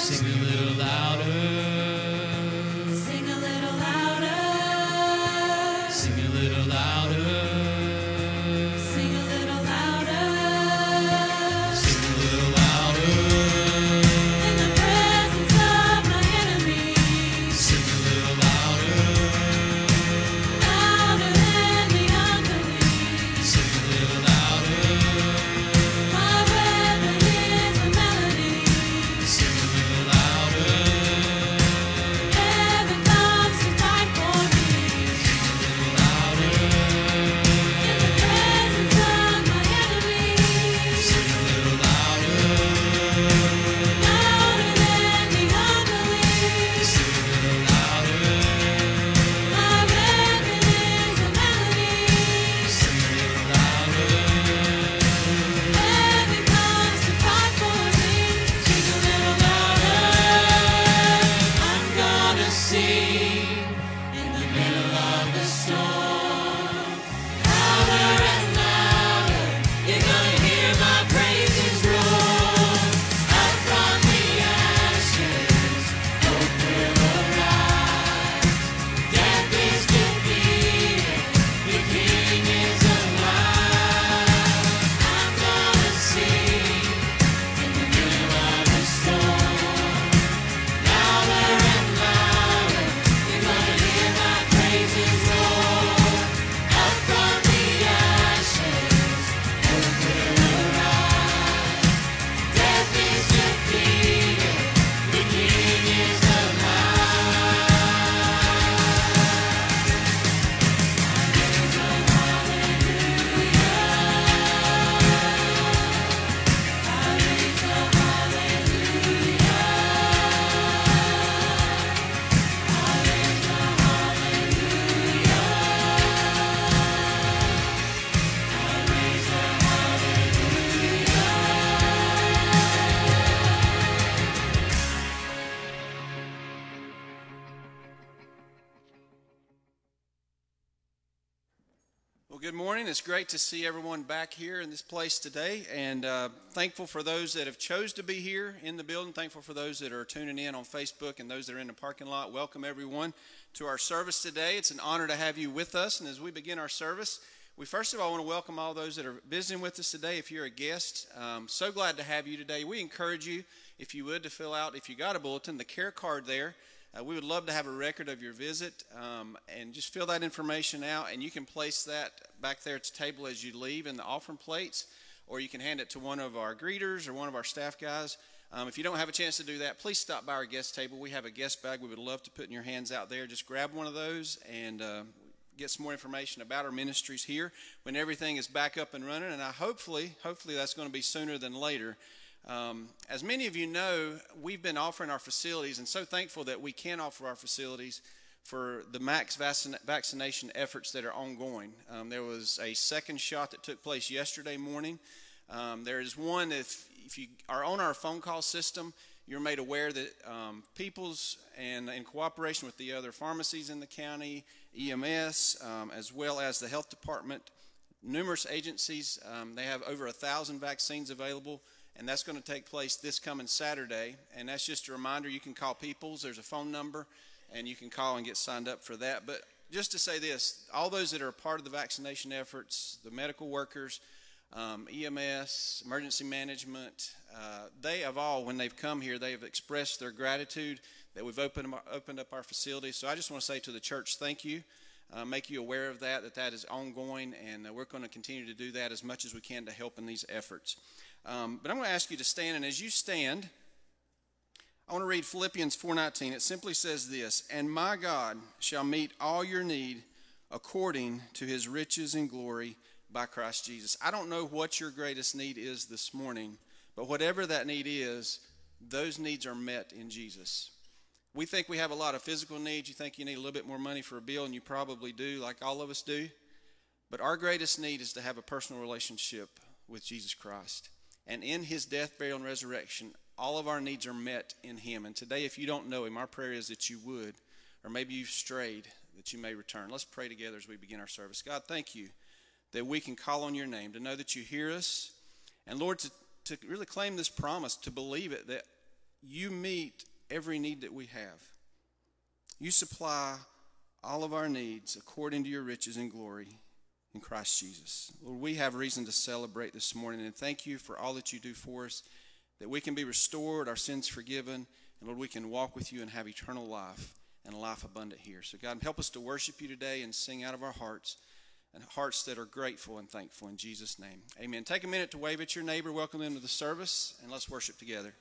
Sing It's great to see everyone back here in this place today, and uh, thankful for those that have chose to be here in the building. Thankful for those that are tuning in on Facebook and those that are in the parking lot. Welcome everyone to our service today. It's an honor to have you with us. And as we begin our service, we first of all want to welcome all those that are visiting with us today. If you're a guest, um, so glad to have you today. We encourage you, if you would, to fill out if you got a bulletin, the care card there. Uh, we would love to have a record of your visit um, and just fill that information out, and you can place that back there at the table as you leave in the offering plates, or you can hand it to one of our greeters or one of our staff guys. Um, if you don't have a chance to do that, please stop by our guest table. We have a guest bag we would love to put in your hands out there. Just grab one of those and uh, get some more information about our ministries here when everything is back up and running. And I hopefully, hopefully that's going to be sooner than later. Um, as many of you know, we've been offering our facilities, and so thankful that we can offer our facilities for the max vaccin- vaccination efforts that are ongoing. Um, there was a second shot that took place yesterday morning. Um, there is one if if you are on our phone call system, you're made aware that um, Peoples and in cooperation with the other pharmacies in the county, EMS, um, as well as the health department, numerous agencies, um, they have over a thousand vaccines available, and that's going to take place this coming Saturday. And that's just a reminder you can call Peoples, there's a phone number, and you can call and get signed up for that. But just to say this all those that are part of the vaccination efforts, the medical workers, um, EMS, emergency management, uh, they have all, when they've come here, they have expressed their gratitude that we've opened, opened up our facilities. So I just want to say to the church, thank you. Uh, make you aware of that, that that is ongoing, and uh, we're going to continue to do that as much as we can to help in these efforts. Um, but I'm going to ask you to stand, and as you stand, I want to read Philippians 4:19. It simply says this, "And my God shall meet all your need according to his riches and glory by Christ Jesus." I don't know what your greatest need is this morning, but whatever that need is, those needs are met in Jesus. We think we have a lot of physical needs. You think you need a little bit more money for a bill, and you probably do, like all of us do. But our greatest need is to have a personal relationship with Jesus Christ. And in his death, burial, and resurrection, all of our needs are met in him. And today, if you don't know him, our prayer is that you would, or maybe you've strayed, that you may return. Let's pray together as we begin our service. God, thank you that we can call on your name, to know that you hear us. And Lord, to, to really claim this promise, to believe it, that you meet every need that we have. You supply all of our needs according to your riches and glory in Christ Jesus. Lord, we have reason to celebrate this morning and thank you for all that you do for us, that we can be restored, our sins forgiven, and Lord, we can walk with you and have eternal life and life abundant here. So, God, help us to worship you today and sing out of our hearts and hearts that are grateful and thankful in Jesus' name. Amen. Take a minute to wave at your neighbor, welcome them to the service, and let's worship together.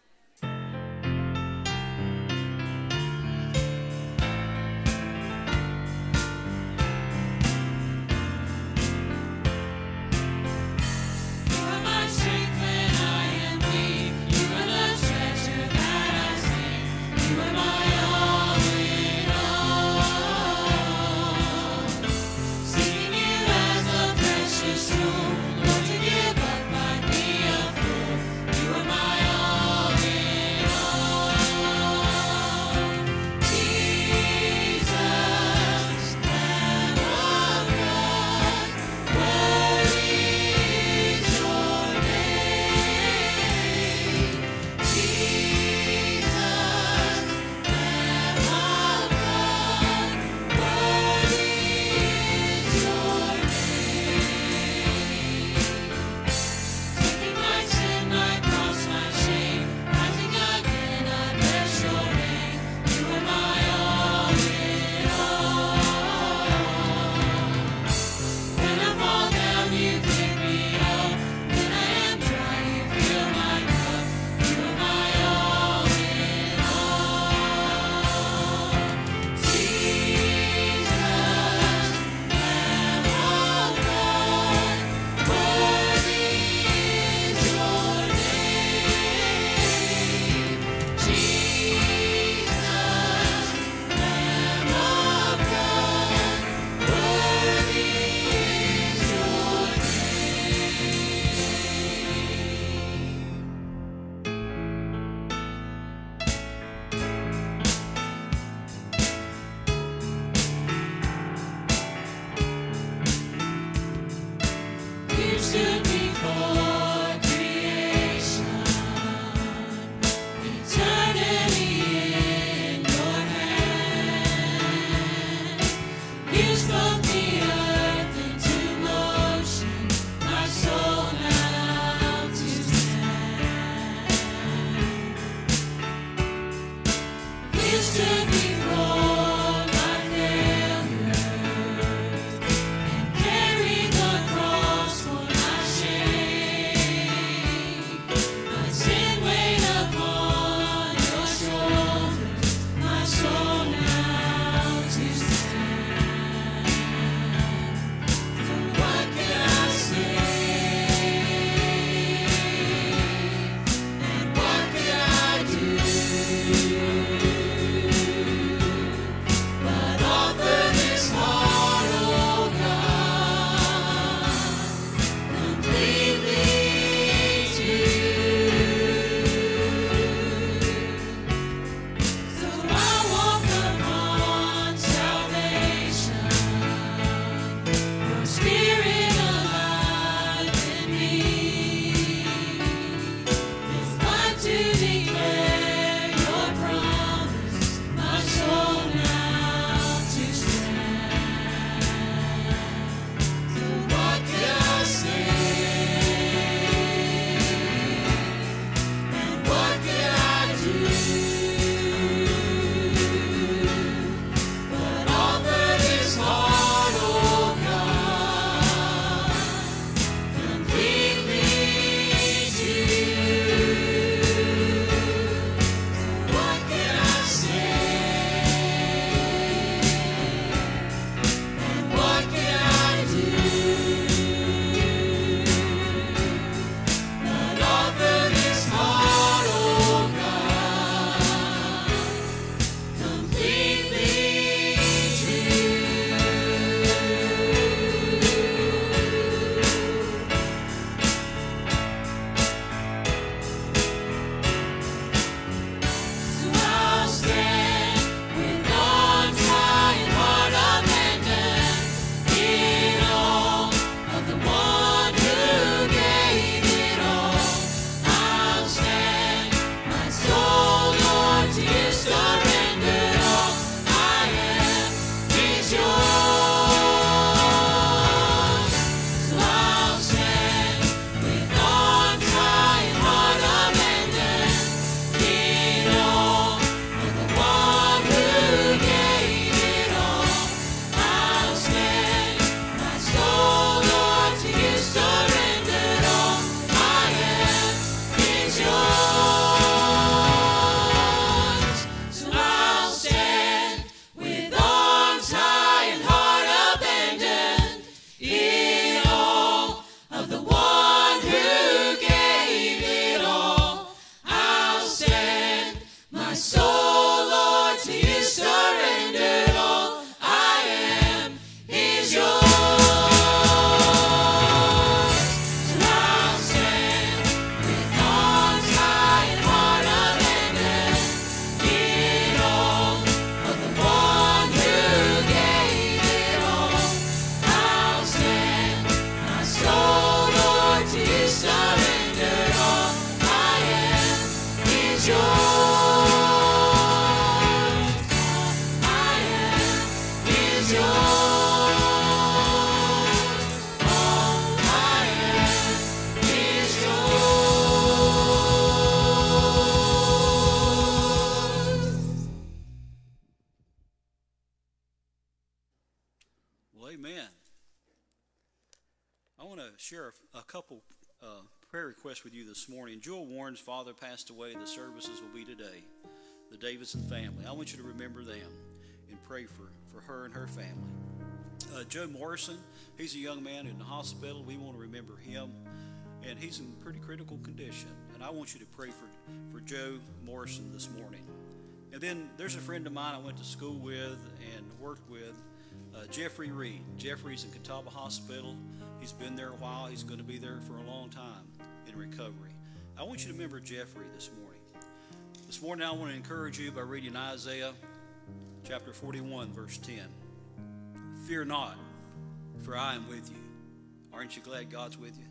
Share a, couple uh, prayer requests with you this morning. Jewel Warren's father passed away. The services will be today. The Davidson family. I want you to remember them and pray for, for her and her family. Uh, Joe Morrison, he's a young man in the hospital. We want to remember him. And he's in pretty critical condition. And I want you to pray for, for Joe Morrison this morning. And then there's a friend of mine I went to school with and worked with, uh, Jeffrey Reed. Jeffrey's in Catawba Hospital. He's been there a while. He's going to be there for a long time in recovery. I want you to remember Jeffrey this morning. This morning I want to encourage you by reading Isaiah chapter 41, verse 10. Fear not, for I am with you. Aren't you glad God's with you?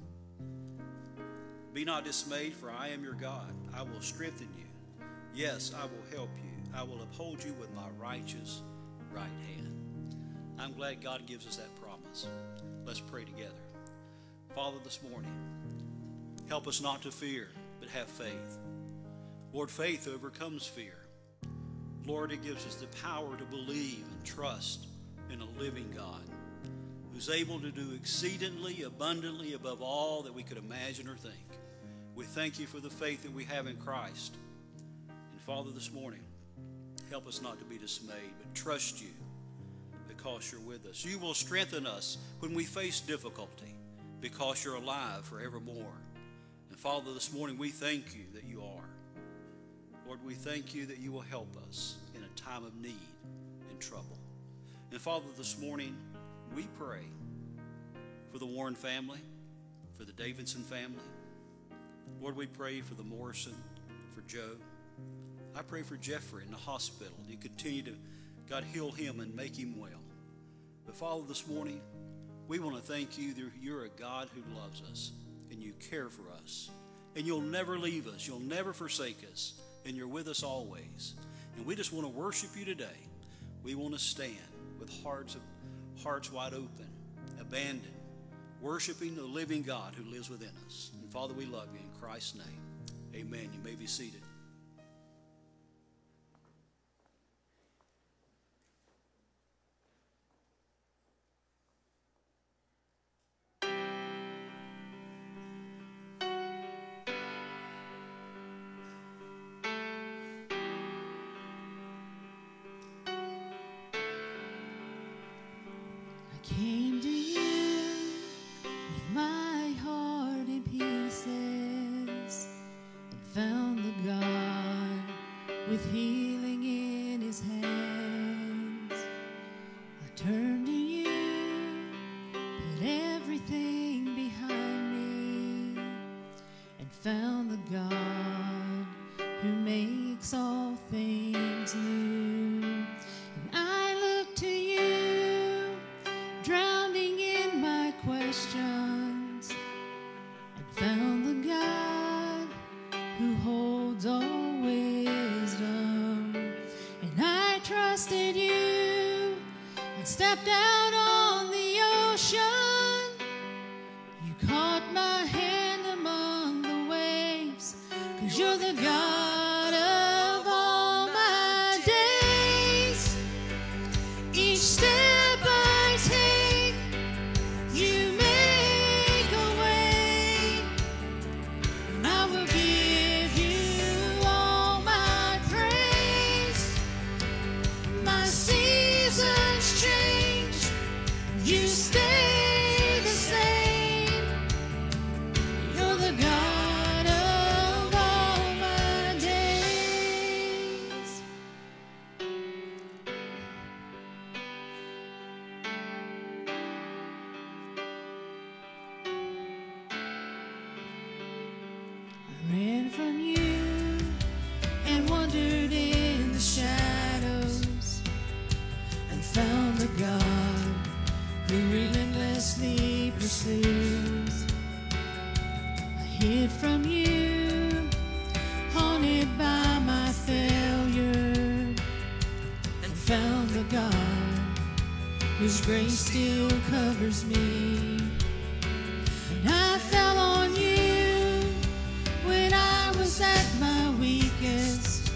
Be not dismayed, for I am your God. I will strengthen you. Yes, I will help you. I will uphold you with my righteous right hand. I'm glad God gives us that promise. Let's pray together. Father, this morning, help us not to fear, but have faith. Lord, faith overcomes fear. Lord, it gives us the power to believe and trust in a living God who's able to do exceedingly abundantly above all that we could imagine or think. We thank you for the faith that we have in Christ. And Father, this morning, help us not to be dismayed, but trust you because you're with us. You will strengthen us when we face difficulty because you're alive forevermore. And Father, this morning we thank you that you are. Lord, we thank you that you will help us in a time of need and trouble. And Father, this morning we pray for the Warren family, for the Davidson family. Lord, we pray for the Morrison, for Joe. I pray for Jeffrey in the hospital. You continue to, God, heal him and make him well. But Father, this morning, we want to thank you that you're a God who loves us and you care for us. And you'll never leave us, you'll never forsake us, and you're with us always. And we just want to worship you today. We want to stand with hearts, hearts wide open, abandoned, worshiping the living God who lives within us. And Father, we love you in Christ's name. Amen. You may be seated. Everything behind me, and found the God who makes all things whose grace still covers me. And I fell on you when I was at my weakest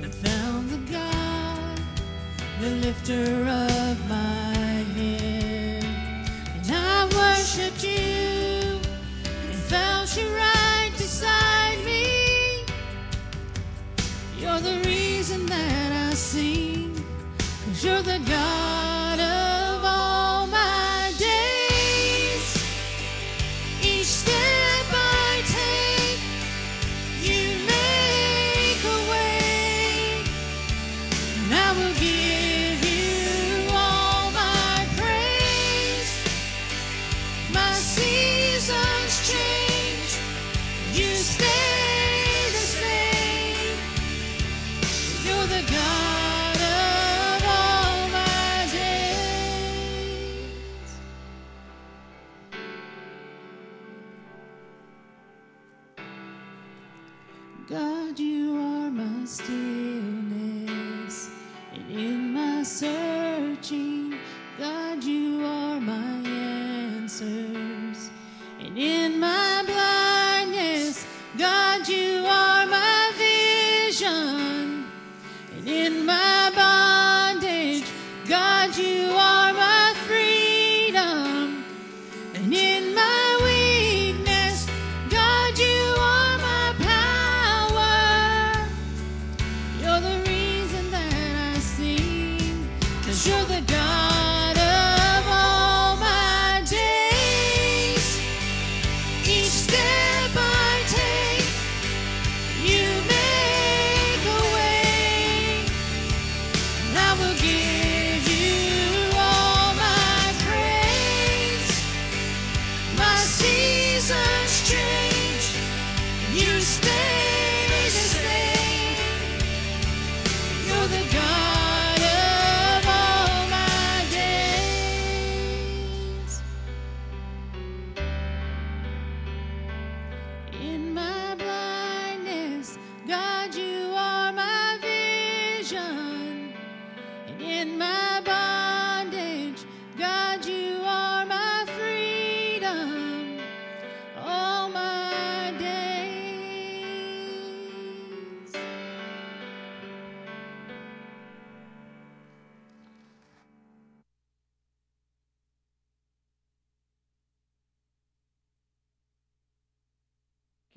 and found the God, the lifter of my head. And I worshiped you and found you right beside me. You're the reason that I sing, cause you're the God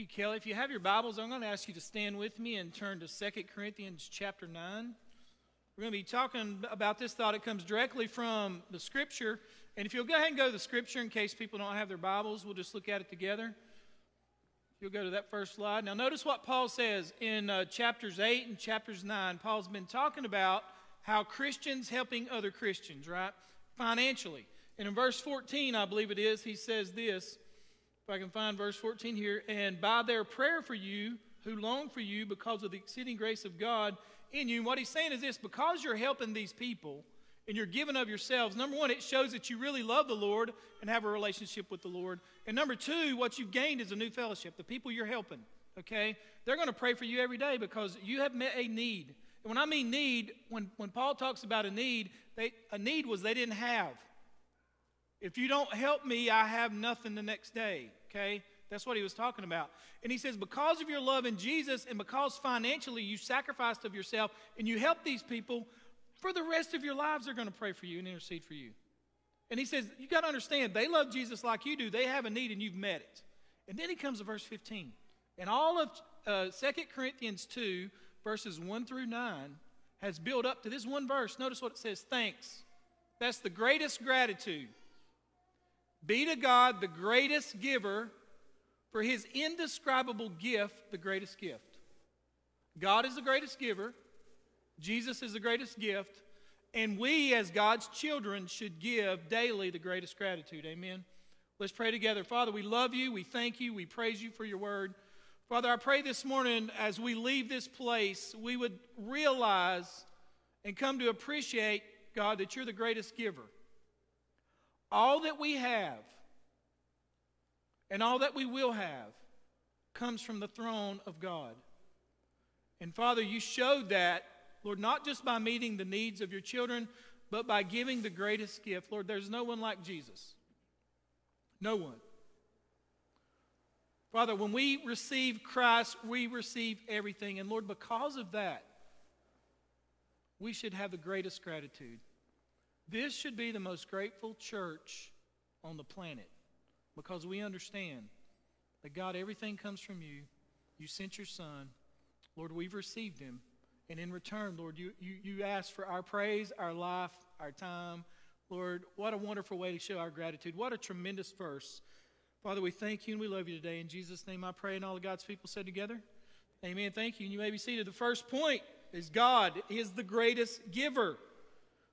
Kelly. If you have your Bibles, I'm going to ask you to stand with me and turn to 2 Corinthians chapter 9. We're going to be talking about this thought. It comes directly from the Scripture. And if you'll go ahead and go to the Scripture in case people don't have their Bibles, we'll just look at it together. You'll go to that first slide. Now, notice what Paul says in uh, chapters 8 and chapters 9. Paul's been talking about how Christians helping other Christians, right? Financially. And in verse 14, I believe it is, he says this. If I can find verse 14 here, and by their prayer for you, who long for you because of the exceeding grace of God in you. And what he's saying is this because you're helping these people and you're giving of yourselves, number one, it shows that you really love the Lord and have a relationship with the Lord. And number two, what you've gained is a new fellowship. The people you're helping, okay, they're going to pray for you every day because you have met a need. And when I mean need, when, when Paul talks about a need, they, a need was they didn't have. If you don't help me, I have nothing the next day. Okay? That's what he was talking about. And he says, because of your love in Jesus and because financially you sacrificed of yourself and you help these people, for the rest of your lives, they're going to pray for you and intercede for you. And he says, you got to understand, they love Jesus like you do. They have a need and you've met it. And then he comes to verse 15. And all of uh, 2 Corinthians 2, verses 1 through 9, has built up to this one verse. Notice what it says thanks. That's the greatest gratitude. Be to God the greatest giver for his indescribable gift, the greatest gift. God is the greatest giver, Jesus is the greatest gift, and we as God's children should give daily the greatest gratitude. Amen. Let's pray together. Father, we love you, we thank you, we praise you for your word. Father, I pray this morning as we leave this place, we would realize and come to appreciate God, that you're the greatest giver. All that we have and all that we will have comes from the throne of God. And Father, you showed that, Lord, not just by meeting the needs of your children, but by giving the greatest gift. Lord, there's no one like Jesus. No one. Father, when we receive Christ, we receive everything. And Lord, because of that, we should have the greatest gratitude. This should be the most grateful church on the planet because we understand that God, everything comes from you. You sent your Son. Lord, we've received him. And in return, Lord, you, you, you ask for our praise, our life, our time. Lord, what a wonderful way to show our gratitude. What a tremendous verse. Father, we thank you and we love you today. In Jesus' name I pray, and all of God's people said together, Amen. Thank you. And you may be seated. The first point is God is the greatest giver.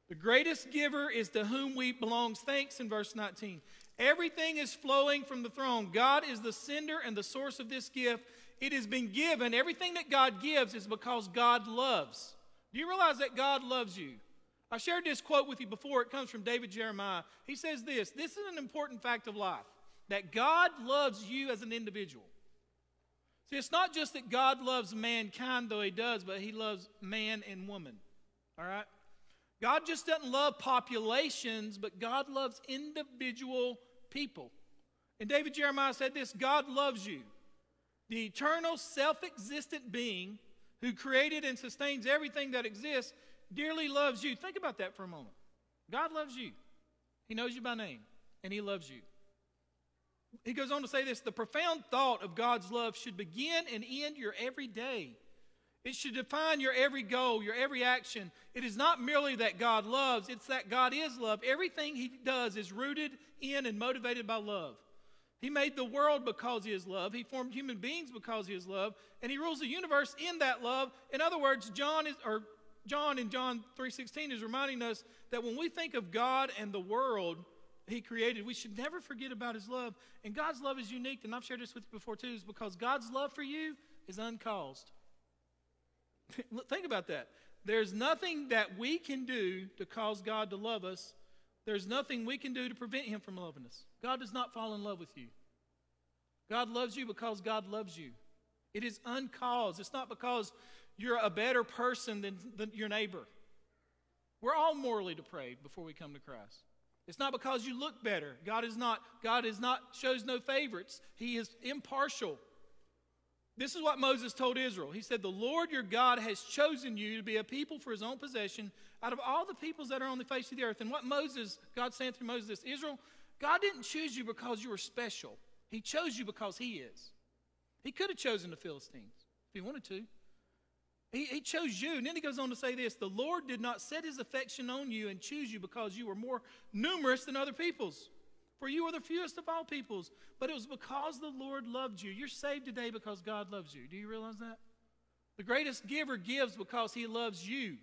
The greatest giver is to whom we belongs thanks in verse 19. Everything is flowing from the throne. God is the sender and the source of this gift. It has been given. Everything that God gives is because God loves. Do you realize that God loves you? I shared this quote with you before. It comes from David Jeremiah. He says this This is an important fact of life that God loves you as an individual. See, it's not just that God loves mankind, though He does, but He loves man and woman. All right? God just doesn't love populations, but God loves individual people. And David Jeremiah said this God loves you, the eternal, self existent being who created and sustains everything that exists, dearly loves you. Think about that for a moment. God loves you, He knows you by name, and He loves you. He goes on to say this the profound thought of God's love should begin and end your every day. It should define your every goal, your every action. It is not merely that God loves, it's that God is love. Everything He does is rooted in and motivated by love. He made the world because He is love. He formed human beings because He is love, and He rules the universe in that love. In other words, John is or John in John 3:16 is reminding us that when we think of God and the world he created, we should never forget about his love. And God's love is unique, and I've shared this with you before too, is because God's love for you is uncaused. Think about that. There's nothing that we can do to cause God to love us. There's nothing we can do to prevent him from loving us. God does not fall in love with you. God loves you because God loves you. It is uncaused. It's not because you're a better person than, than your neighbor. We're all morally depraved before we come to Christ. It's not because you look better. God is not, God is not, shows no favorites. He is impartial. This is what Moses told Israel. He said, The Lord your God has chosen you to be a people for his own possession out of all the peoples that are on the face of the earth. And what Moses, God saying through Moses this, Israel, God didn't choose you because you were special. He chose you because he is. He could have chosen the Philistines if he wanted to. He, he chose you. And then he goes on to say this The Lord did not set his affection on you and choose you because you were more numerous than other peoples. For you are the fewest of all peoples. But it was because the Lord loved you. You're saved today because God loves you. Do you realize that? The greatest giver gives because he loves you.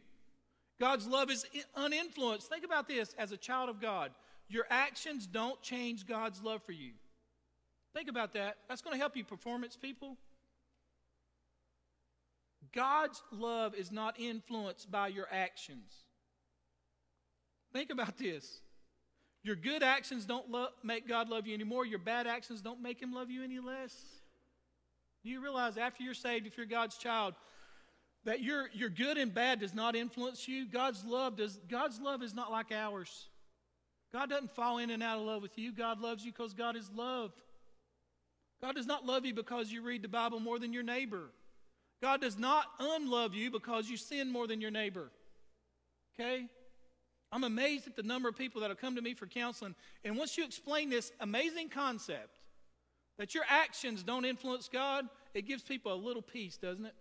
God's love is uninfluenced. Think about this as a child of God. Your actions don't change God's love for you. Think about that. That's going to help you performance people. God's love is not influenced by your actions. Think about this. Your good actions don't lo- make God love you anymore. Your bad actions don't make him love you any less. Do you realize after you're saved, if you're God's child, that your, your good and bad does not influence you? God's love does God's love is not like ours. God doesn't fall in and out of love with you. God loves you because God is love. God does not love you because you read the Bible more than your neighbor. God does not unlove you because you sin more than your neighbor. Okay? I'm amazed at the number of people that have come to me for counseling. And once you explain this amazing concept that your actions don't influence God, it gives people a little peace, doesn't it?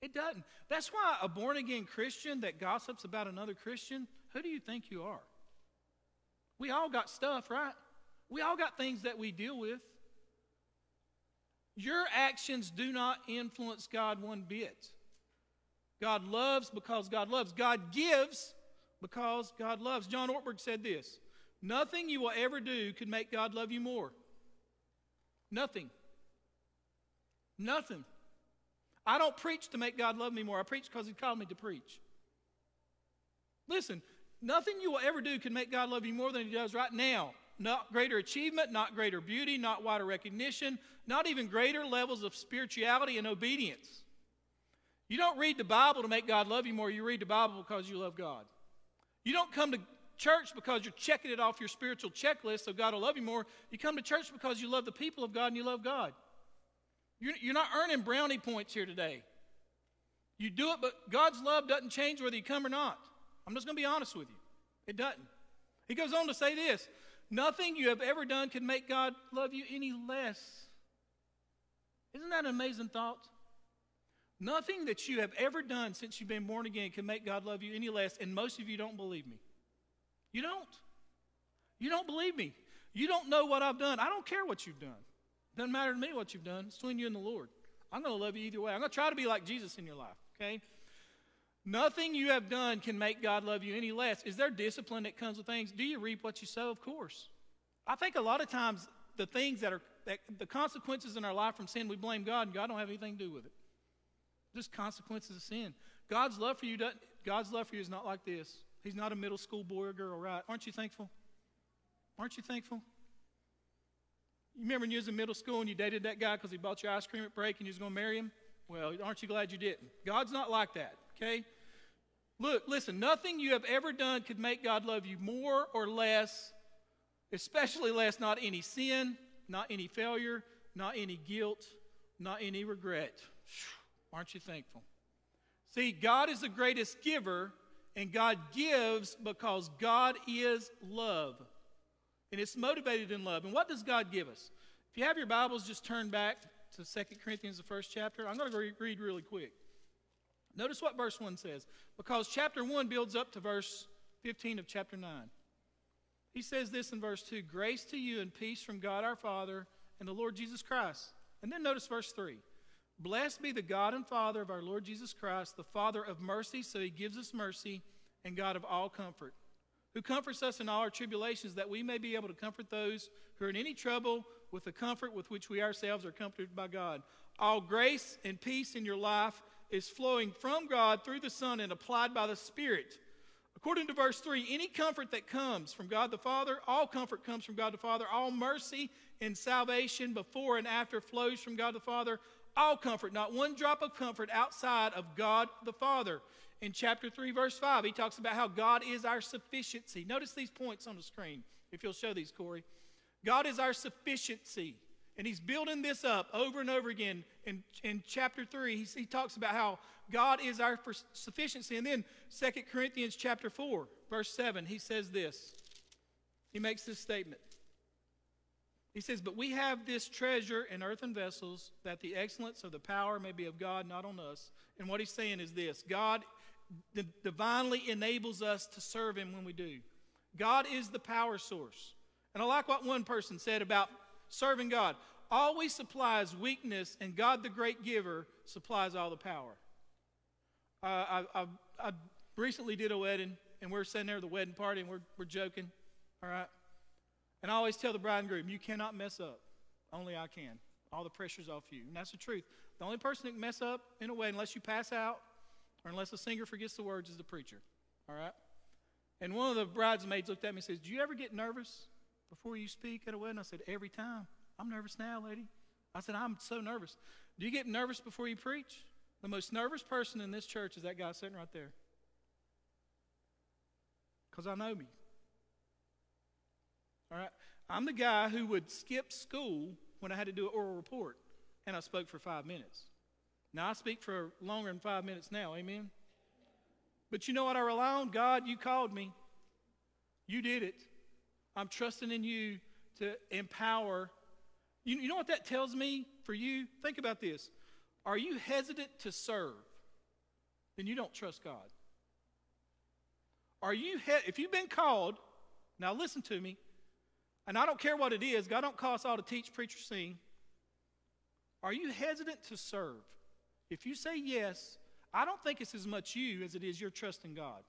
It doesn't. That's why a born again Christian that gossips about another Christian, who do you think you are? We all got stuff, right? We all got things that we deal with. Your actions do not influence God one bit. God loves because God loves. God gives because God loves. John Ortberg said this Nothing you will ever do could make God love you more. Nothing. Nothing. I don't preach to make God love me more. I preach because He called me to preach. Listen, Nothing you will ever do can make God love you more than He does right now. Not greater achievement, not greater beauty, not wider recognition, not even greater levels of spirituality and obedience. You don't read the Bible to make God love you more, you read the Bible because you love God. You don't come to church because you're checking it off your spiritual checklist so God will love you more. You come to church because you love the people of God and you love God. You're, you're not earning brownie points here today. You do it, but God's love doesn't change whether you come or not. I'm just going to be honest with you. It doesn't. He goes on to say this Nothing you have ever done can make God love you any less. Isn't that an amazing thought? Nothing that you have ever done since you've been born again can make God love you any less, and most of you don't believe me. You don't. You don't believe me. You don't know what I've done. I don't care what you've done. Doesn't matter to me what you've done. It's between you and the Lord. I'm going to love you either way. I'm going to try to be like Jesus in your life, okay? Nothing you have done can make God love you any less. Is there discipline that comes with things? Do you reap what you sow? Of course. I think a lot of times the things that are that, the consequences in our life from sin, we blame God, and God don't have anything to do with it. Just consequences of sin. God's love for you doesn't, God's love for you is not like this. He's not a middle school boy or girl, right? Aren't you thankful? Aren't you thankful? You remember when you was in middle school and you dated that guy because he bought you ice cream at break and you was going to marry him? Well, aren't you glad you didn't? God's not like that, okay? Look, listen, nothing you have ever done could make God love you more or less, especially less, not any sin, not any failure, not any guilt, not any regret. Aren't you thankful? See, God is the greatest giver, and God gives because God is love. And it's motivated in love. And what does God give us? If you have your Bibles, just turn back to 2 Corinthians, the first chapter. I'm going to read really quick. Notice what verse 1 says. Because chapter 1 builds up to verse 15 of chapter 9. He says this in verse 2 Grace to you and peace from God our Father and the Lord Jesus Christ. And then notice verse 3 Blessed be the God and Father of our Lord Jesus Christ, the Father of mercy, so he gives us mercy, and God of all comfort, who comforts us in all our tribulations, that we may be able to comfort those who are in any trouble with the comfort with which we ourselves are comforted by God. All grace and peace in your life is flowing from God through the Son and applied by the Spirit. According to verse 3, any comfort that comes from God the Father, all comfort comes from God the Father, all mercy and salvation before and after flows from God the Father, all comfort, not one drop of comfort outside of God the Father. In chapter 3, verse 5, he talks about how God is our sufficiency. Notice these points on the screen, if you'll show these, Corey. God is our sufficiency. And he's building this up over and over again. In, in chapter 3, he, he talks about how God is our sufficiency. And then 2 Corinthians chapter 4, verse 7, he says this. He makes this statement. He says, But we have this treasure in earthen vessels, that the excellence of the power may be of God, not on us. And what he's saying is this God divinely enables us to serve him when we do. God is the power source. And I like what one person said about serving God always supplies weakness, and God, the great giver, supplies all the power. Uh, I, I, I, recently did a wedding, and we're sitting there at the wedding party, and we're, we're joking, all right? And I always tell the bride and groom, you cannot mess up. Only I can. All the pressure's off you. And that's the truth. The only person that can mess up in a way, unless you pass out or unless the singer forgets the words, is the preacher, all right? And one of the bridesmaids looked at me and says, Do you ever get nervous? before you speak at a wedding? I said, Every time. I'm nervous now, lady. I said, I'm so nervous. Do you get nervous before you preach? The most nervous person in this church is that guy sitting right there. Because I know me. All right? I'm the guy who would skip school when I had to do an oral report, and I spoke for five minutes. Now, I speak for longer than five minutes now, amen? But you know what I rely on? God, you called me. You did it. I'm trusting in you to empower. You, you know what that tells me for you? Think about this. Are you hesitant to serve? Then you don't trust God. Are you, he- if you've been called, now listen to me, and I don't care what it is, God don't call us all to teach, preach, or sing. Are you hesitant to serve? If you say yes, I don't think it's as much you as it is your trust in God.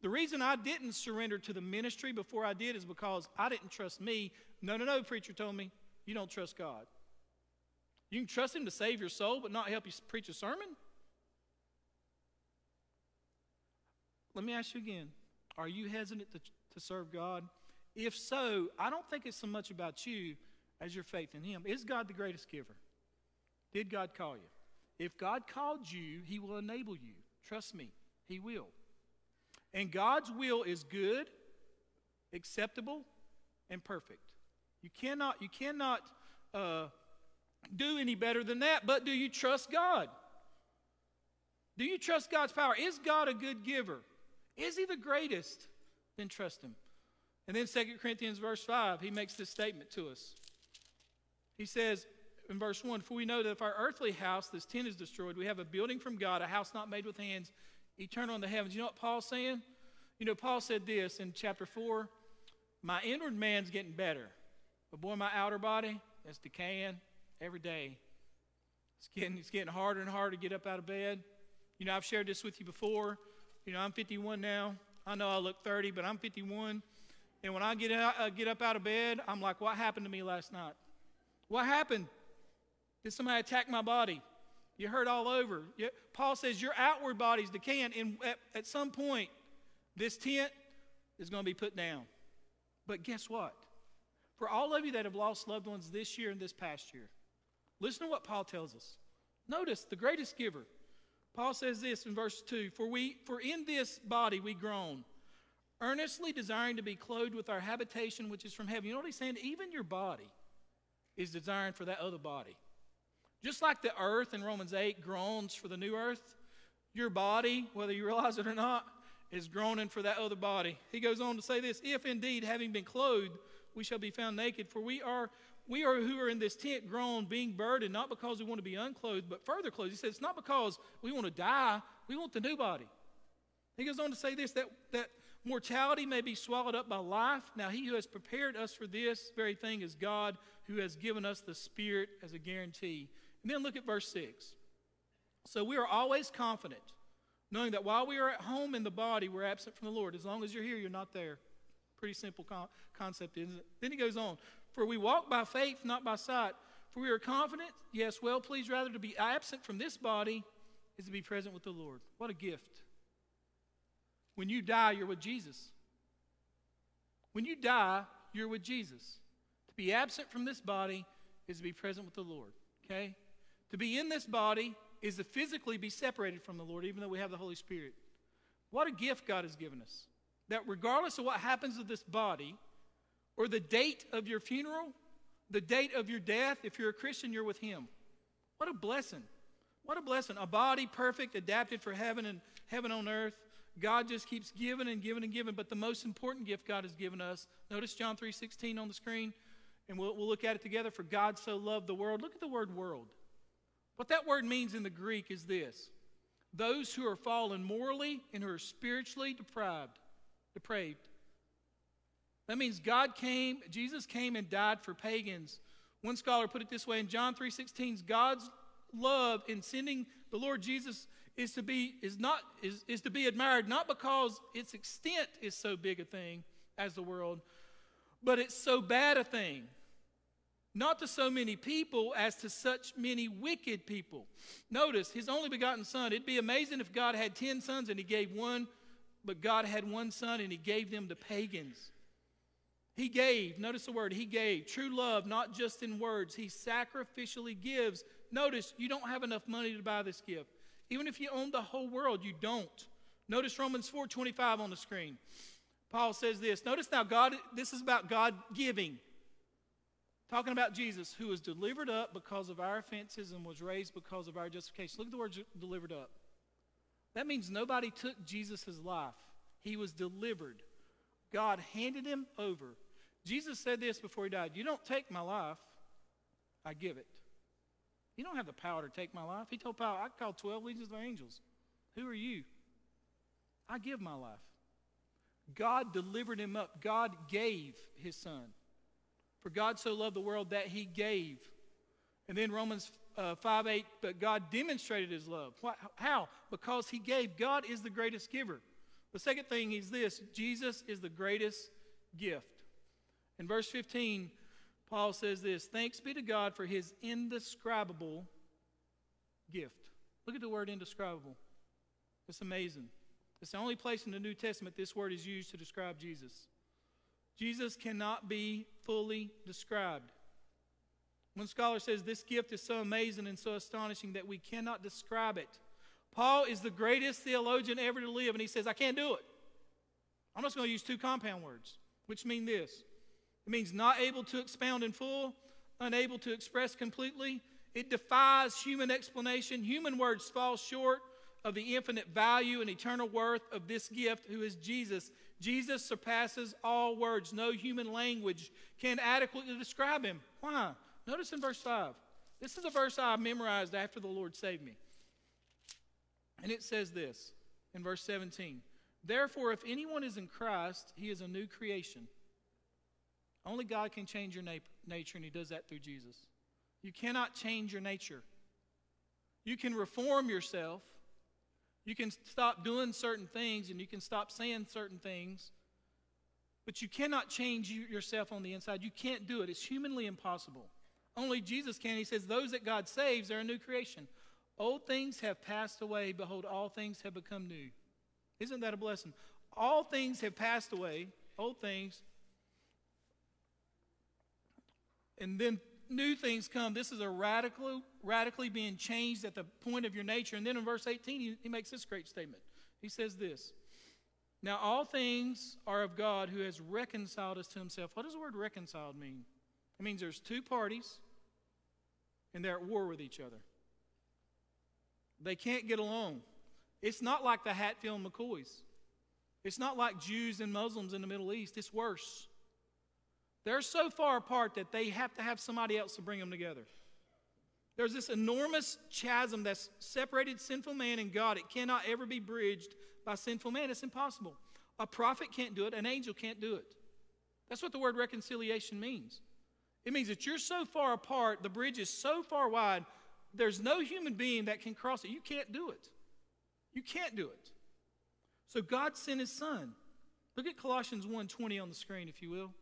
The reason I didn't surrender to the ministry before I did is because I didn't trust me. No, no, no, preacher told me, you don't trust God. You can trust Him to save your soul, but not help you preach a sermon? Let me ask you again Are you hesitant to, to serve God? If so, I don't think it's so much about you as your faith in Him. Is God the greatest giver? Did God call you? If God called you, He will enable you. Trust me, He will. And God's will is good, acceptable, and perfect. You cannot, you cannot uh, do any better than that, but do you trust God? Do you trust God's power? Is God a good giver? Is He the greatest? Then trust Him. And then 2 Corinthians verse 5, he makes this statement to us. He says in verse 1 For we know that if our earthly house, this tent, is destroyed, we have a building from God, a house not made with hands, eternal in the heavens. You know what Paul's saying? You know, Paul said this in chapter 4 My inward man's getting better, but boy, my outer body, it's decaying every day. It's getting, it's getting harder and harder to get up out of bed. You know, I've shared this with you before. You know, I'm 51 now. I know I look 30, but I'm 51. And when I get, out, uh, get up out of bed, I'm like, what happened to me last night? What happened? Did somebody attack my body? You hurt all over. You, Paul says your outward body's decaying, and at, at some point, this tent is going to be put down. But guess what? For all of you that have lost loved ones this year and this past year, listen to what Paul tells us. Notice the greatest giver. Paul says this in verse 2 For, we, for in this body we groan, earnestly desiring to be clothed with our habitation which is from heaven. You know what he's saying? Even your body is desiring for that other body. Just like the earth in Romans 8 groans for the new earth, your body, whether you realize it or not, is groaning for that other body. He goes on to say this If indeed, having been clothed, we shall be found naked, for we are. We are who are in this tent groan, being burdened, not because we want to be unclothed, but further clothed. He says, it's not because we want to die, we want the new body. He goes on to say this that, that mortality may be swallowed up by life. Now, he who has prepared us for this very thing is God, who has given us the Spirit as a guarantee. And then look at verse 6. So we are always confident, knowing that while we are at home in the body, we're absent from the Lord. As long as you're here, you're not there. Pretty simple con- concept, isn't it? Then he goes on For we walk by faith, not by sight. For we are confident, yes, well pleased rather to be absent from this body is to be present with the Lord. What a gift. When you die, you're with Jesus. When you die, you're with Jesus. To be absent from this body is to be present with the Lord. Okay? To be in this body is to physically be separated from the Lord, even though we have the Holy Spirit. What a gift God has given us. That regardless of what happens to this body, or the date of your funeral, the date of your death, if you're a Christian, you're with Him. What a blessing. What a blessing. A body perfect, adapted for heaven and heaven on earth. God just keeps giving and giving and giving. But the most important gift God has given us, notice John 3.16 on the screen, and we'll, we'll look at it together. For God so loved the world. Look at the word world. What that word means in the Greek is this those who are fallen morally and who are spiritually deprived, depraved. That means God came, Jesus came and died for pagans. One scholar put it this way in John 3:16, God's love in sending the Lord Jesus is to be is not is, is to be admired not because its extent is so big a thing as the world, but it's so bad a thing. Not to so many people as to such many wicked people. Notice his only begotten son. It'd be amazing if God had 10 sons and he gave one, but God had one son and he gave them to pagans. He gave, notice the word, he gave. True love, not just in words. He sacrificially gives. Notice, you don't have enough money to buy this gift. Even if you own the whole world, you don't. Notice Romans 4:25 on the screen. Paul says this. Notice now, God, this is about God giving. Talking about Jesus, who was delivered up because of our offenses and was raised because of our justification. Look at the word delivered up. That means nobody took Jesus' life. He was delivered. God handed him over. Jesus said this before he died You don't take my life, I give it. You don't have the power to take my life. He told Paul, I call 12 legions of angels. Who are you? I give my life. God delivered him up. God gave his son. For God so loved the world that he gave. And then Romans uh, 5 8, but God demonstrated his love. How? Because he gave. God is the greatest giver. The second thing is this Jesus is the greatest gift. In verse 15, Paul says this Thanks be to God for his indescribable gift. Look at the word indescribable. It's amazing. It's the only place in the New Testament this word is used to describe Jesus. Jesus cannot be fully described. One scholar says this gift is so amazing and so astonishing that we cannot describe it. Paul is the greatest theologian ever to live, and he says, I can't do it. I'm just going to use two compound words, which mean this it means not able to expound in full, unable to express completely. It defies human explanation. Human words fall short of the infinite value and eternal worth of this gift, who is Jesus. Jesus surpasses all words. No human language can adequately describe him. Why? Notice in verse 5. This is a verse I memorized after the Lord saved me. And it says this in verse 17 Therefore, if anyone is in Christ, he is a new creation. Only God can change your na- nature, and he does that through Jesus. You cannot change your nature. You can reform yourself. You can stop doing certain things and you can stop saying certain things. But you cannot change you, yourself on the inside. You can't do it. It's humanly impossible. Only Jesus can. He says, Those that God saves are a new creation. Old things have passed away. Behold, all things have become new. Isn't that a blessing? All things have passed away, old things. And then new things come. This is a radical, radically being changed at the point of your nature. And then in verse 18, he, he makes this great statement. He says this Now all things are of God who has reconciled us to himself. What does the word reconciled mean? It means there's two parties and they're at war with each other. They can't get along. It's not like the Hatfield McCoys. It's not like Jews and Muslims in the Middle East. It's worse. They're so far apart that they have to have somebody else to bring them together. There's this enormous chasm that's separated sinful man and God. It cannot ever be bridged by sinful man. It's impossible. A prophet can't do it, an angel can't do it. That's what the word reconciliation means. It means that you're so far apart, the bridge is so far wide, there's no human being that can cross it. You can't do it. You can't do it. So God sent his son. Look at Colossians 1:20 on the screen if you will.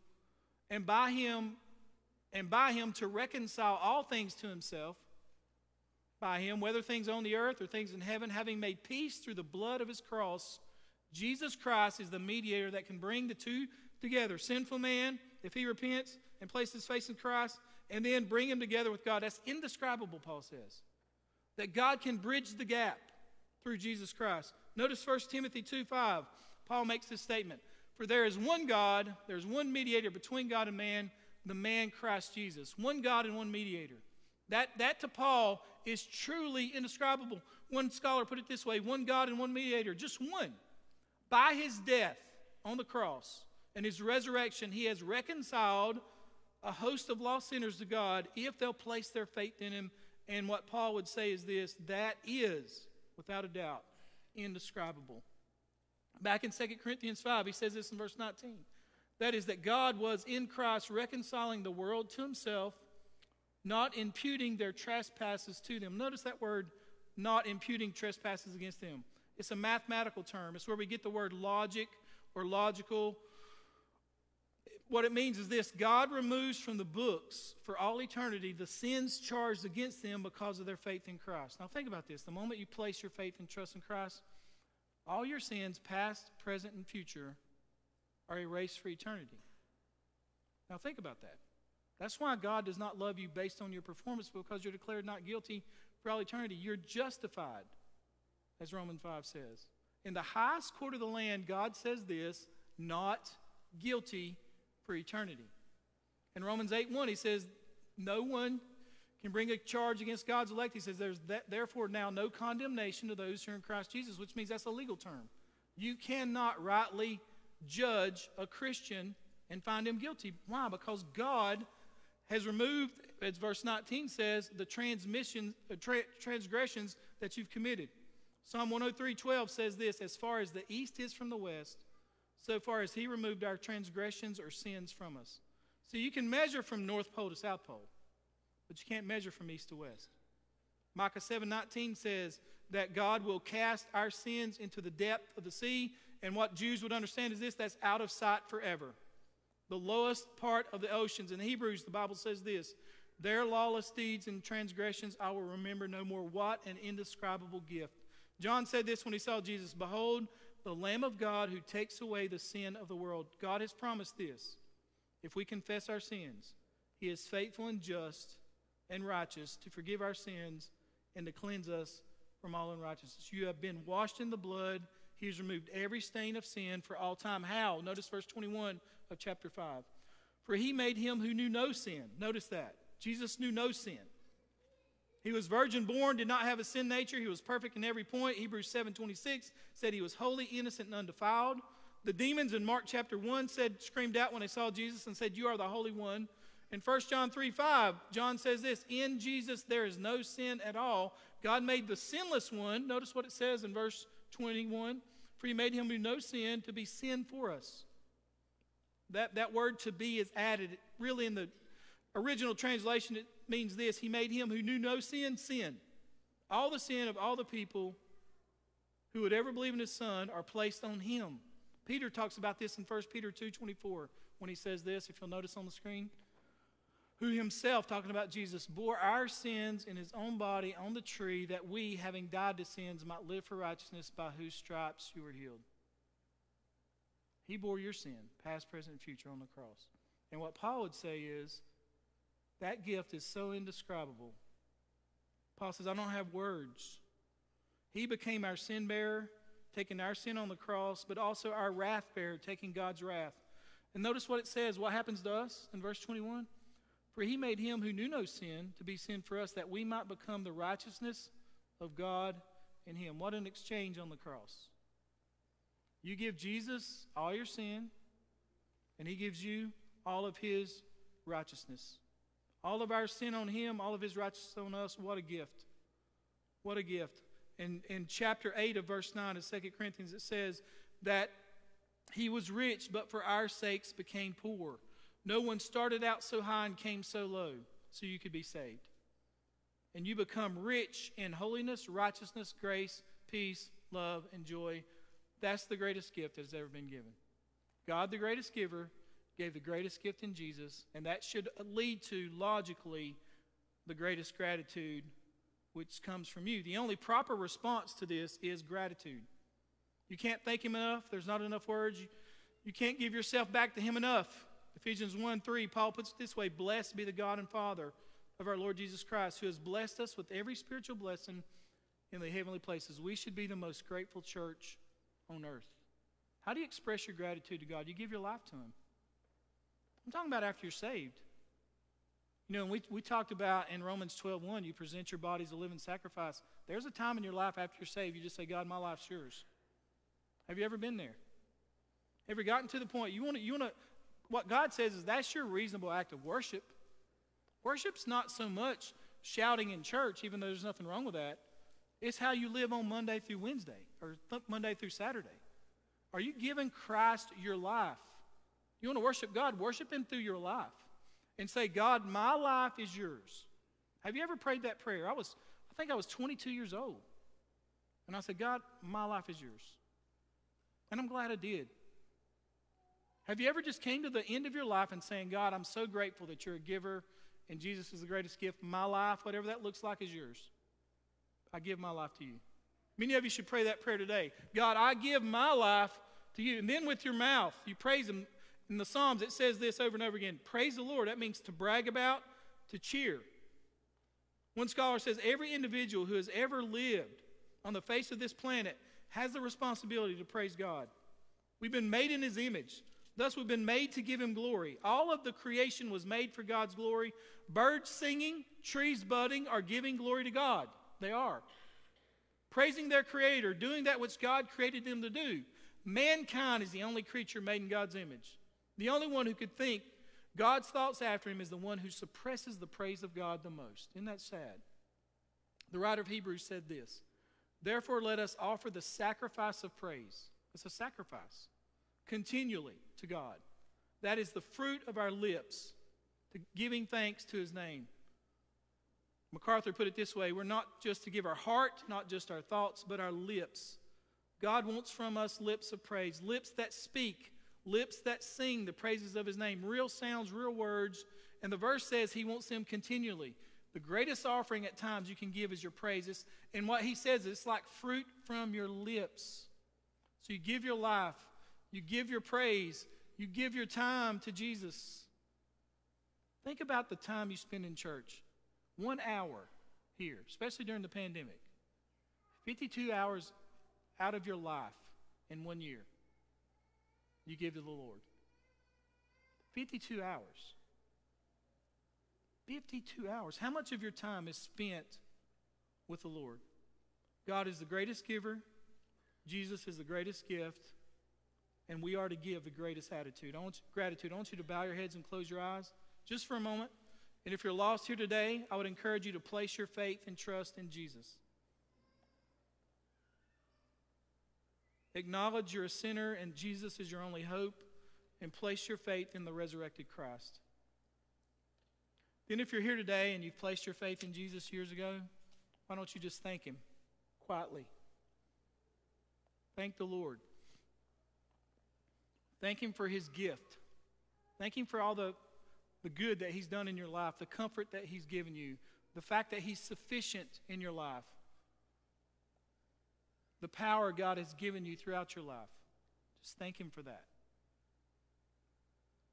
And by him and by him to reconcile all things to himself by him whether things on the earth or things in heaven having made peace through the blood of his cross Jesus Christ is the mediator that can bring the two together sinful man if he repents and places his faith in Christ and then bring him together with God that's indescribable Paul says that God can bridge the gap through Jesus Christ. Notice 1 Timothy 2 5. Paul makes this statement For there is one God, there's one mediator between God and man, the man Christ Jesus. One God and one mediator. That, that to Paul is truly indescribable. One scholar put it this way one God and one mediator, just one. By his death on the cross and his resurrection, he has reconciled a host of lost sinners to God if they'll place their faith in him. And what Paul would say is this that is without a doubt, indescribable. Back in 2 Corinthians 5, he says this in verse 19. That is, that God was in Christ reconciling the world to himself, not imputing their trespasses to them. Notice that word, not imputing trespasses against them. It's a mathematical term, it's where we get the word logic or logical what it means is this God removes from the books for all eternity the sins charged against them because of their faith in Christ. Now, think about this. The moment you place your faith and trust in Christ, all your sins, past, present, and future, are erased for eternity. Now, think about that. That's why God does not love you based on your performance because you're declared not guilty for all eternity. You're justified, as Romans 5 says. In the highest court of the land, God says this not guilty for eternity. In Romans 8 1, he says, No one can bring a charge against God's elect. He says, There's that, therefore now no condemnation to those who are in Christ Jesus, which means that's a legal term. You cannot rightly judge a Christian and find him guilty. Why? Because God has removed, as verse 19 says, the transmission, uh, tra- transgressions that you've committed. Psalm 103 12 says this As far as the east is from the west, so far as he removed our transgressions or sins from us. So you can measure from North Pole to South Pole, but you can't measure from east to west. Micah 7:19 says that God will cast our sins into the depth of the sea, and what Jews would understand is this that's out of sight forever. The lowest part of the oceans. In Hebrews, the Bible says this their lawless deeds and transgressions I will remember no more. What an indescribable gift. John said this when he saw Jesus Behold, the Lamb of God who takes away the sin of the world. God has promised this. If we confess our sins, He is faithful and just and righteous to forgive our sins and to cleanse us from all unrighteousness. You have been washed in the blood. He has removed every stain of sin for all time. How? Notice verse 21 of chapter 5. For he made him who knew no sin. Notice that. Jesus knew no sin. He was virgin born, did not have a sin nature. He was perfect in every point. Hebrews 7:26 said he was holy, innocent, and undefiled. The demons in Mark chapter 1 said, screamed out when they saw Jesus and said, You are the Holy One. In 1 John 3 5, John says this In Jesus there is no sin at all. God made the sinless one. Notice what it says in verse 21 For he made him who knew no sin to be sin for us. That, that word to be is added. Really, in the original translation, it means this He made him who knew no sin, sin. All the sin of all the people who would ever believe in his son are placed on him. Peter talks about this in 1 Peter 2:24 when he says this, if you'll notice on the screen, who himself talking about Jesus bore our sins in his own body on the tree that we having died to sins might live for righteousness by whose stripes you were healed. He bore your sin, past, present, and future on the cross. And what Paul would say is that gift is so indescribable. Paul says, I don't have words. He became our sin bearer, taking our sin on the cross, but also our wrath bearer, taking God's wrath. And notice what it says, what happens to us in verse 21? For he made him who knew no sin to be sin for us, that we might become the righteousness of God in him. What an exchange on the cross. You give Jesus all your sin, and he gives you all of his righteousness. All of our sin on him, all of his righteousness on us. What a gift. What a gift. In, in chapter 8 of verse 9 of 2 Corinthians, it says that he was rich, but for our sakes became poor. No one started out so high and came so low, so you could be saved. And you become rich in holiness, righteousness, grace, peace, love, and joy. That's the greatest gift that has ever been given. God, the greatest giver, gave the greatest gift in Jesus, and that should lead to, logically, the greatest gratitude which comes from you. The only proper response to this is gratitude. You can't thank Him enough. There's not enough words. You, you can't give yourself back to Him enough. Ephesians 1 3, Paul puts it this way Blessed be the God and Father of our Lord Jesus Christ, who has blessed us with every spiritual blessing in the heavenly places. We should be the most grateful church on earth. How do you express your gratitude to God? You give your life to Him. I'm talking about after you're saved. You know, we, we talked about in Romans 12 1, you present your body as a living sacrifice. There's a time in your life after you're saved, you just say, God, my life's yours. Have you ever been there? Ever gotten to the point you want to, you want to, what God says is that's your reasonable act of worship. Worship's not so much shouting in church, even though there's nothing wrong with that. It's how you live on Monday through Wednesday or Monday through Saturday. Are you giving Christ your life? You want to worship God? Worship Him through your life and say, God, my life is yours. Have you ever prayed that prayer? I was, I think I was 22 years old. And I said, God, my life is yours. And I'm glad I did. Have you ever just came to the end of your life and saying, God, I'm so grateful that you're a giver and Jesus is the greatest gift. My life, whatever that looks like, is yours. I give my life to you. Many of you should pray that prayer today. God, I give my life to you. And then with your mouth, you praise Him. In the Psalms, it says this over and over again Praise the Lord. That means to brag about, to cheer. One scholar says every individual who has ever lived on the face of this planet has the responsibility to praise God. We've been made in His image. Thus, we've been made to give Him glory. All of the creation was made for God's glory. Birds singing, trees budding are giving glory to God. They are. Praising their Creator, doing that which God created them to do. Mankind is the only creature made in God's image. The only one who could think God's thoughts after him is the one who suppresses the praise of God the most. Isn't that sad? The writer of Hebrews said this Therefore, let us offer the sacrifice of praise. It's a sacrifice continually to God. That is the fruit of our lips, to giving thanks to his name. MacArthur put it this way we're not just to give our heart, not just our thoughts, but our lips. God wants from us lips of praise, lips that speak, lips that sing the praises of his name, real sounds, real words. And the verse says he wants them continually. The greatest offering at times you can give is your praises. And what he says is it's like fruit from your lips. So you give your life, you give your praise, you give your time to Jesus. Think about the time you spend in church. One hour here, especially during the pandemic. 52 hours out of your life in one year you give to the Lord. 52 hours. 52 hours. How much of your time is spent with the Lord? God is the greatest giver, Jesus is the greatest gift, and we are to give the greatest attitude. I want you, gratitude. I want you to bow your heads and close your eyes just for a moment. And if you're lost here today, I would encourage you to place your faith and trust in Jesus. Acknowledge you're a sinner and Jesus is your only hope, and place your faith in the resurrected Christ. Then, if you're here today and you've placed your faith in Jesus years ago, why don't you just thank Him quietly? Thank the Lord. Thank Him for His gift. Thank Him for all the, the good that He's done in your life, the comfort that He's given you, the fact that He's sufficient in your life, the power God has given you throughout your life. Just thank Him for that.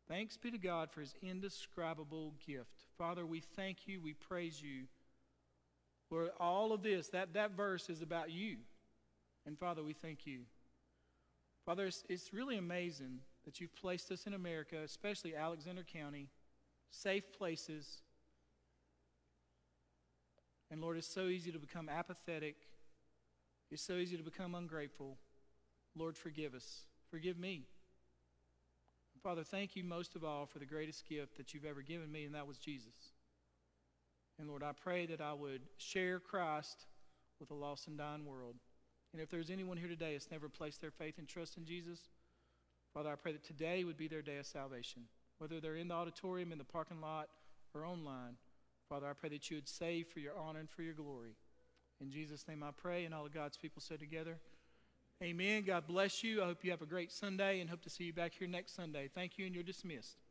Thanks be to God for His indescribable gift. Father, we thank you, we praise you. Lord, all of this, that, that verse is about you. And Father, we thank you. Father, it's, it's really amazing that you've placed us in America, especially Alexander County, safe places. And Lord, it's so easy to become apathetic. It's so easy to become ungrateful. Lord, forgive us. Forgive me. Father, thank you most of all for the greatest gift that you've ever given me, and that was Jesus. And Lord, I pray that I would share Christ with a lost and dying world. And if there's anyone here today that's never placed their faith and trust in Jesus, Father, I pray that today would be their day of salvation. Whether they're in the auditorium, in the parking lot, or online, Father, I pray that you would save for your honor and for your glory. In Jesus' name I pray, and all of God's people said together, Amen. God bless you. I hope you have a great Sunday and hope to see you back here next Sunday. Thank you, and you're dismissed.